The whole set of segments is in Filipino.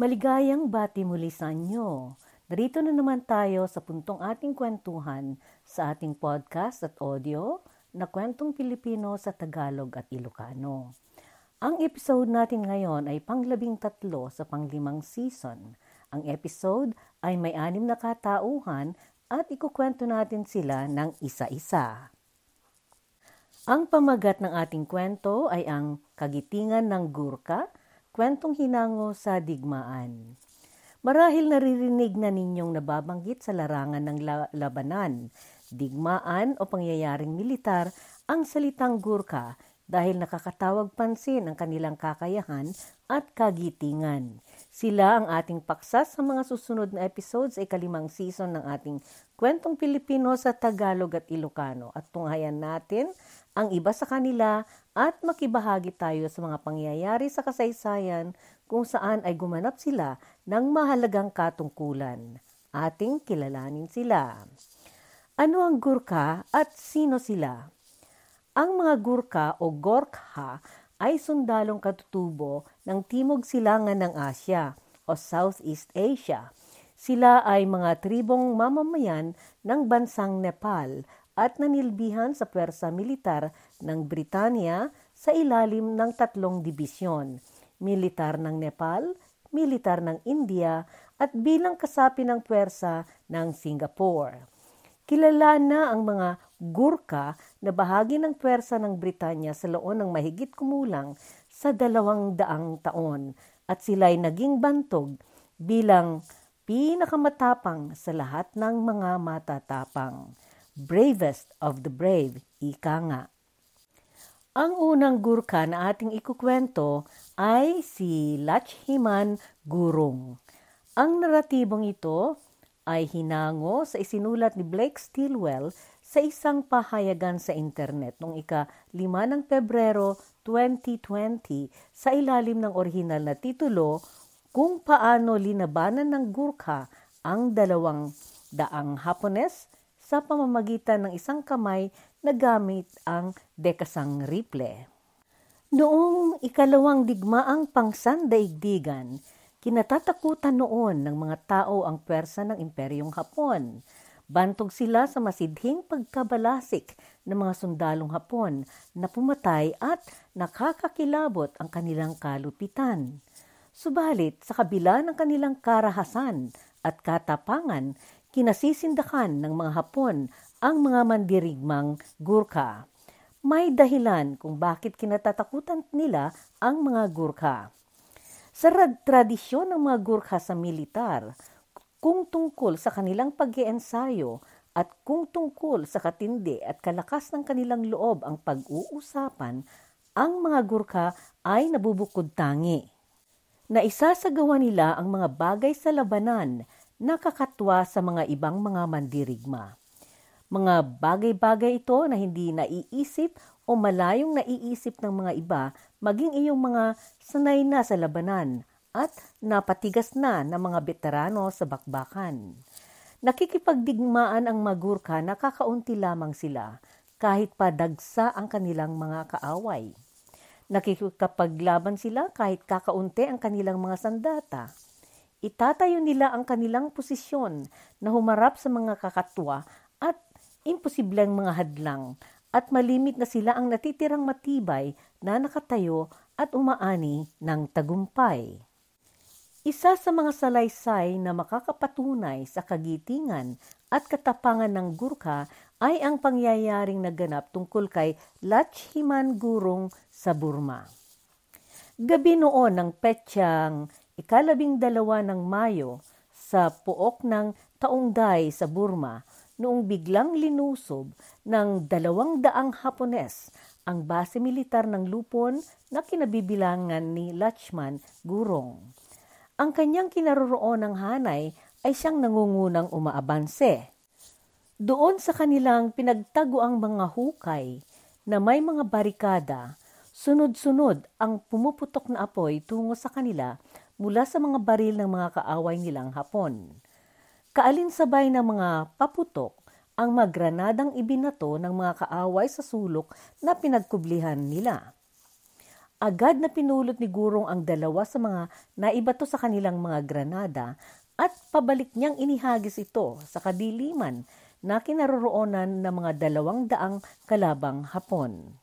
Maligayang bati muli sa inyo. Narito na naman tayo sa puntong ating kwentuhan sa ating podcast at audio na Kwentong Pilipino sa Tagalog at Ilocano. Ang episode natin ngayon ay panglabing tatlo sa panglimang season. Ang episode ay may anim na katauhan at ikukwento natin sila ng isa-isa. Ang pamagat ng ating kwento ay ang Kagitingan ng Gurka, kwentong hinango sa digmaan. Marahil naririnig na ninyong nababanggit sa larangan ng labanan, digmaan o pangyayaring militar ang salitang Gurka dahil nakakatawag pansin ang kanilang kakayahan at kagitingan. Sila ang ating paksa sa mga susunod na episodes sa ikalimang season ng ating Kwentong Pilipino sa Tagalog at Ilocano at tunghayan natin ang iba sa kanila at makibahagi tayo sa mga pangyayari sa kasaysayan kung saan ay gumanap sila ng mahalagang katungkulan. Ating kilalanin sila. Ano ang Gurkha at sino sila? Ang mga Gurkha o Gorkha ay sundalong katutubo ng Timog Silangan ng Asya o Southeast Asia. Sila ay mga tribong mamamayan ng bansang Nepal at nanilbihan sa pwersa militar ng Britanya sa ilalim ng tatlong dibisyon, militar ng Nepal, militar ng India at bilang kasapi ng pwersa ng Singapore. Kilala na ang mga Gurkha na bahagi ng pwersa ng Britanya sa loob ng mahigit kumulang sa dalawang daang taon at sila'y naging bantog bilang pinakamatapang sa lahat ng mga matatapang bravest of the brave, ika nga. Ang unang Gurkha na ating ikukwento ay si Lachhiman Gurung. Ang naratibong ito ay hinango sa isinulat ni Blake Stilwell sa isang pahayagan sa internet noong ika-5 ng Pebrero 2020 sa ilalim ng orihinal na titulo Kung paano linabanan ng Gurkha ang dalawang daang Hapones sa pamamagitan ng isang kamay na gamit ang dekasang riple. Noong ikalawang digmaang pangsandaigdigan, kinatatakutan noon ng mga tao ang pwersa ng Imperyong Hapon. Bantog sila sa masidhing pagkabalasik ng mga sundalong Hapon na pumatay at nakakakilabot ang kanilang kalupitan. Subalit, sa kabila ng kanilang karahasan at katapangan, kinasisindakan ng mga Hapon ang mga mandirigmang Gurkha. May dahilan kung bakit kinatatakutan nila ang mga Gurkha. Sa tradisyon ng mga Gurkha sa militar, kung tungkol sa kanilang pag-iensayo at kung tungkol sa katindi at kalakas ng kanilang loob ang pag-uusapan, ang mga Gurkha ay nabubukod tangi. Na isasagawa nila ang mga bagay sa labanan nakakatwa sa mga ibang mga mandirigma. Mga bagay-bagay ito na hindi naiisip o malayong naiisip ng mga iba maging iyong mga sanay na sa labanan at napatigas na ng mga veterano sa bakbakan. Nakikipagdigmaan ang magurka na kakaunti lamang sila kahit pa dagsa ang kanilang mga kaaway. Nakikipaglaban sila kahit kakaunti ang kanilang mga sandata Itatayo nila ang kanilang posisyon na humarap sa mga kakatwa at imposibleng mga hadlang at malimit na sila ang natitirang matibay na nakatayo at umaani ng tagumpay. Isa sa mga salaysay na makakapatunay sa kagitingan at katapangan ng Gurkha ay ang pangyayaring naganap tungkol kay Lachhiman Gurung sa Burma. Gabi noon ng petsyang ikalabing dalawa ng Mayo sa puok ng Taungday sa Burma noong biglang linusob ng dalawang daang Hapones ang base militar ng Lupon na kinabibilangan ni Lachman Gurong. Ang kanyang kinaroroon ng hanay ay siyang nangungunang umaabanse. Doon sa kanilang pinagtago ang mga hukay na may mga barikada, sunod-sunod ang pumuputok na apoy tungo sa kanila mula sa mga baril ng mga kaaway nilang Hapon. Kaalinsabay ng mga paputok ang magranadang ibinato ng mga kaaway sa sulok na pinagkublihan nila. Agad na pinulot ni Gurong ang dalawa sa mga naibato sa kanilang mga granada at pabalik niyang inihagis ito sa kadiliman na kinaroroonan ng mga dalawang daang kalabang Hapon.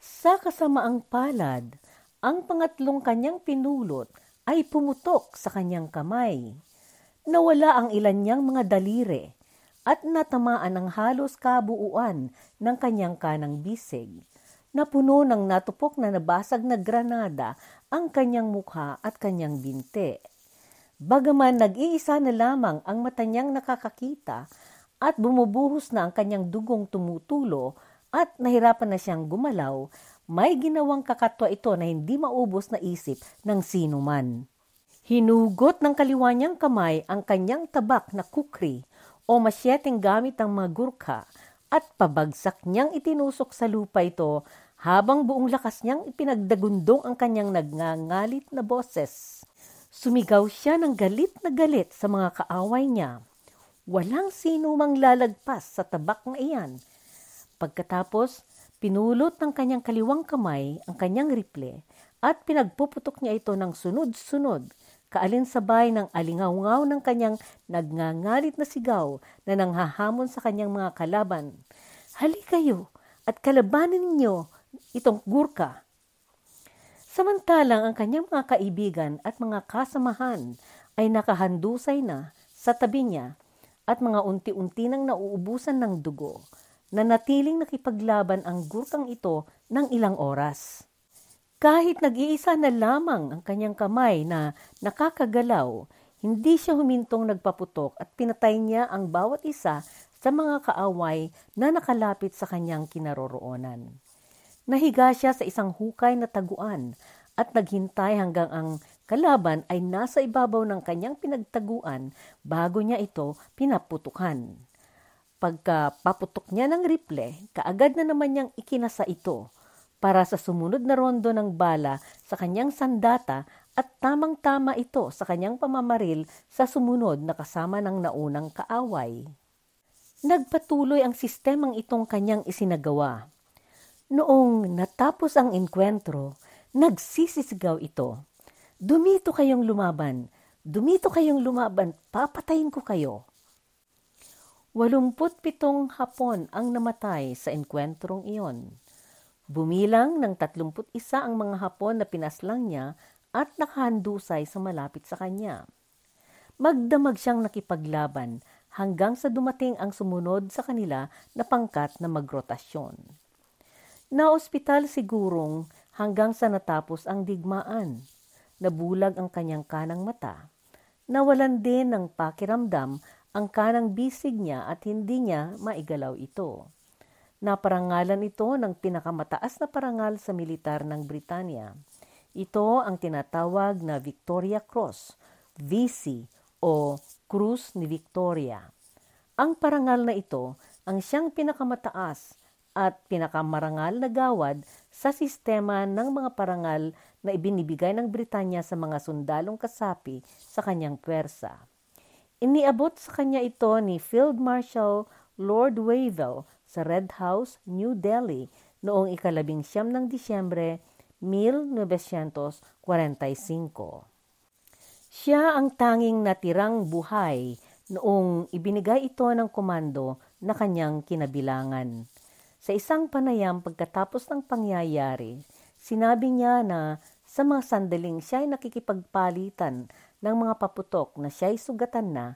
Sa kasamaang palad, ang pangatlong kanyang pinulot ay pumutok sa kanyang kamay. Nawala ang ilan niyang mga daliri at natamaan ang halos kabuuan ng kanyang kanang bisig na puno ng natupok na nabasag na granada ang kanyang mukha at kanyang binte. Bagaman nag-iisa na lamang ang mata niyang nakakakita at bumubuhos na ang kanyang dugong tumutulo at nahirapan na siyang gumalaw, may ginawang kakatwa ito na hindi maubos na isip ng sino man. Hinugot ng kaliwa niyang kamay ang kanyang tabak na kukri o masyeteng gamit ng mga gurkha at pabagsak niyang itinusok sa lupa ito habang buong lakas niyang ipinagdagundong ang kanyang nagngangalit na boses. Sumigaw siya ng galit na galit sa mga kaaway niya. Walang sino mang lalagpas sa tabak na iyan. Pagkatapos, pinulot ng kanyang kaliwang kamay ang kanyang riple at pinagpuputok niya ito ng sunod-sunod, kaalinsabay ng alingawngaw ng kanyang nagngangalit na sigaw na nanghahamon sa kanyang mga kalaban. Hali kayo at kalabanin ninyo itong Gurka. Samantalang ang kanyang mga kaibigan at mga kasamahan ay nakahandusay na sa tabi niya at mga unti-unti nang nauubusan ng dugo na natiling nakipaglaban ang gurkang ito ng ilang oras. Kahit nag-iisa na lamang ang kanyang kamay na nakakagalaw, hindi siya humintong nagpaputok at pinatay niya ang bawat isa sa mga kaaway na nakalapit sa kanyang kinaroroonan. Nahiga siya sa isang hukay na taguan at naghintay hanggang ang kalaban ay nasa ibabaw ng kanyang pinagtaguan bago niya ito pinaputukan. Pagka paputok niya ng riple, kaagad na naman niyang ikinasa ito para sa sumunod na rondo ng bala sa kanyang sandata at tamang-tama ito sa kanyang pamamaril sa sumunod na kasama ng naunang kaaway. Nagpatuloy ang sistemang itong kanyang isinagawa Noong natapos ang enkwentro, nagsisisigaw ito. Dumito kayong lumaban, dumito kayong lumaban, papatayin ko kayo. Walumput pitong hapon ang namatay sa enkwentrong iyon. Bumilang ng 31 ang mga hapon na pinaslang niya at nakahandusay sa malapit sa kanya. Magdamag siyang nakipaglaban hanggang sa dumating ang sumunod sa kanila na pangkat na magrotasyon. Naospital sigurong hanggang sa natapos ang digmaan. Nabulag ang kanyang kanang mata. Nawalan din ng pakiramdam ang kanang bisig niya at hindi niya maigalaw ito. Naparangalan ito ng pinakamataas na parangal sa militar ng Britanya. Ito ang tinatawag na Victoria Cross, VC o Cruz ni Victoria. Ang parangal na ito ang siyang pinakamataas at pinakamarangal na gawad sa sistema ng mga parangal na ibinibigay ng Britanya sa mga sundalong kasapi sa kanyang pwersa. Iniabot sa kanya ito ni Field Marshal Lord Wavell sa Red House, New Delhi noong ikalabing siyam ng Disyembre 1945. Siya ang tanging natirang buhay noong ibinigay ito ng komando na kanyang kinabilangan. Sa isang panayam pagkatapos ng pangyayari, sinabi niya na sa mga sandaling siya ay nakikipagpalitan ng mga paputok na siya ay sugatan na,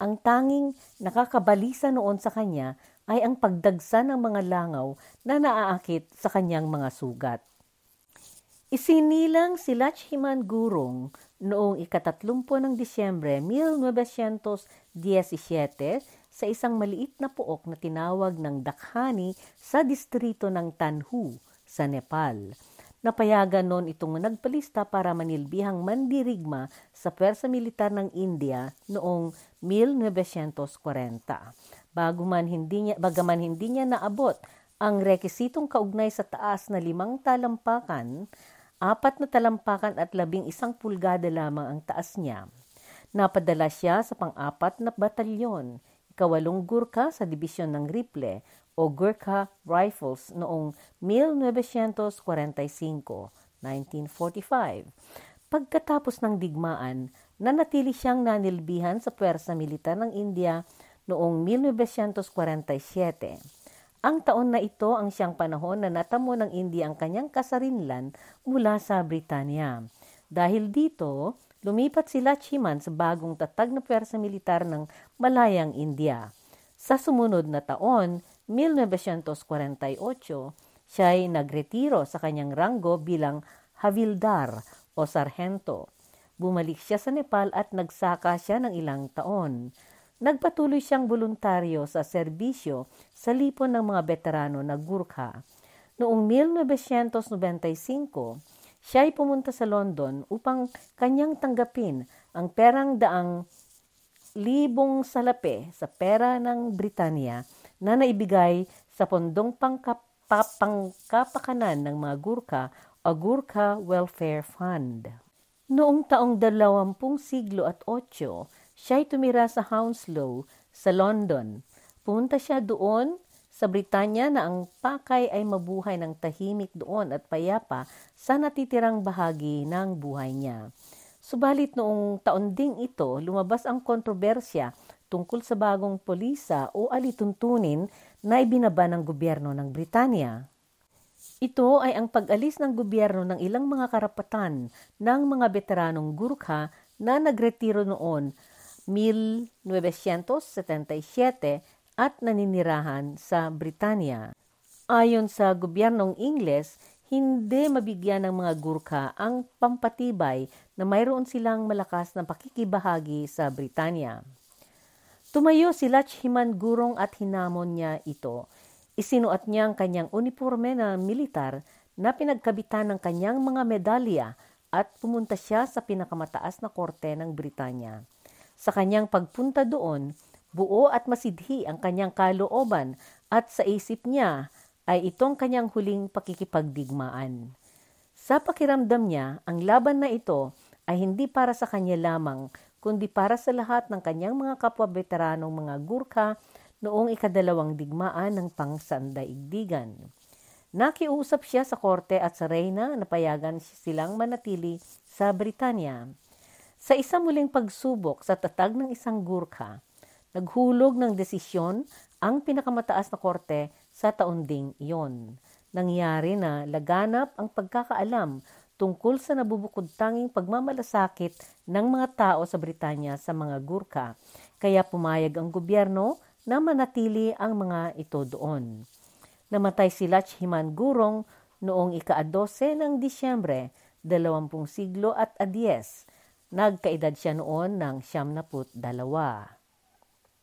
ang tanging nakakabalisa noon sa kanya ay ang pagdagsa ng mga langaw na naaakit sa kanyang mga sugat. Isinilang si Lachhiman Gurong noong ikatatlumpo ng Disyembre 1917 sa isang maliit na pook na tinawag ng Dakhani sa distrito ng Tanhu sa Nepal. Napayagan noon itong nagpalista para manilbihang mandirigma sa pwersa militar ng India noong 1940. Bago man hindi niya, bagaman hindi niya naabot ang rekisitong kaugnay sa taas na limang talampakan, apat na talampakan at labing isang pulgada lamang ang taas niya. Napadala siya sa pang-apat na batalyon, ikawalong Gurkha sa dibisyon ng Rifle o Gurkha Rifles noong 1945 1945. Pagkatapos ng digmaan, nanatili siyang nanilbihan sa puwersa militar ng India noong 1947. Ang taon na ito ang siyang panahon na natamo ng India ang kanyang kasarinlan mula sa Britanya. Dahil dito, lumipat si Lachiman sa bagong tatag na puwersa militar ng Malayang India. Sa sumunod na taon, 1948, siya ay nagretiro sa kanyang ranggo bilang Havildar o sarhento. Bumalik siya sa Nepal at nagsaka siya ng ilang taon. Nagpatuloy siyang voluntaryo sa serbisyo sa lipon ng mga veterano na Gurkha. Noong 1995, siya ay pumunta sa London upang kanyang tanggapin ang perang daang libong salape sa pera ng Britanya na naibigay sa pondong pangkapakanan ng mga Gurkha o Gurkha Welfare Fund. Noong taong dalawampung siglo at otso, siya ay tumira sa Hounslow sa London. Pumunta siya doon sa Britanya na ang pakay ay mabuhay ng tahimik doon at payapa sa natitirang bahagi ng buhay niya. Subalit noong taon ding ito, lumabas ang kontrobersya tungkol sa bagong polisa o alituntunin na ibinaba ng gobyerno ng Britanya. Ito ay ang pag-alis ng gobyerno ng ilang mga karapatan ng mga veteranong Gurkha na nagretiro noon 1977 at naninirahan sa Britanya. Ayon sa gobyernong Ingles, hindi mabigyan ng mga Gurkha ang pampatibay na mayroon silang malakas na pakikibahagi sa Britanya. Tumayo si Lachhiman Gurong at hinamon niya ito Isinuot niya ang kanyang uniforme na militar na pinagkabitan ng kanyang mga medalya at pumunta siya sa pinakamataas na korte ng Britanya. Sa kanyang pagpunta doon, buo at masidhi ang kanyang kalooban at sa isip niya ay itong kanyang huling pakikipagdigmaan. Sa pakiramdam niya, ang laban na ito ay hindi para sa kanya lamang, kundi para sa lahat ng kanyang mga kapwa-veteranong mga Gurkha noong ikadalawang digmaan ng pangsandaigdigan. Nakiusap siya sa korte at sa reyna na payagan silang manatili sa Britanya. Sa isang muling pagsubok sa tatag ng isang Gurkha, naghulog ng desisyon ang pinakamataas na korte sa taon ding iyon. Nangyari na laganap ang pagkakaalam tungkol sa nabubukod tanging pagmamalasakit ng mga tao sa Britanya sa mga Gurkha. Kaya pumayag ang gobyerno na manatili ang mga ito doon. Namatay si Lachhiman Gurong noong ika-12 ng Disyembre, 20 siglo at adyes. Nagkaedad siya noon ng siyam na dalawa.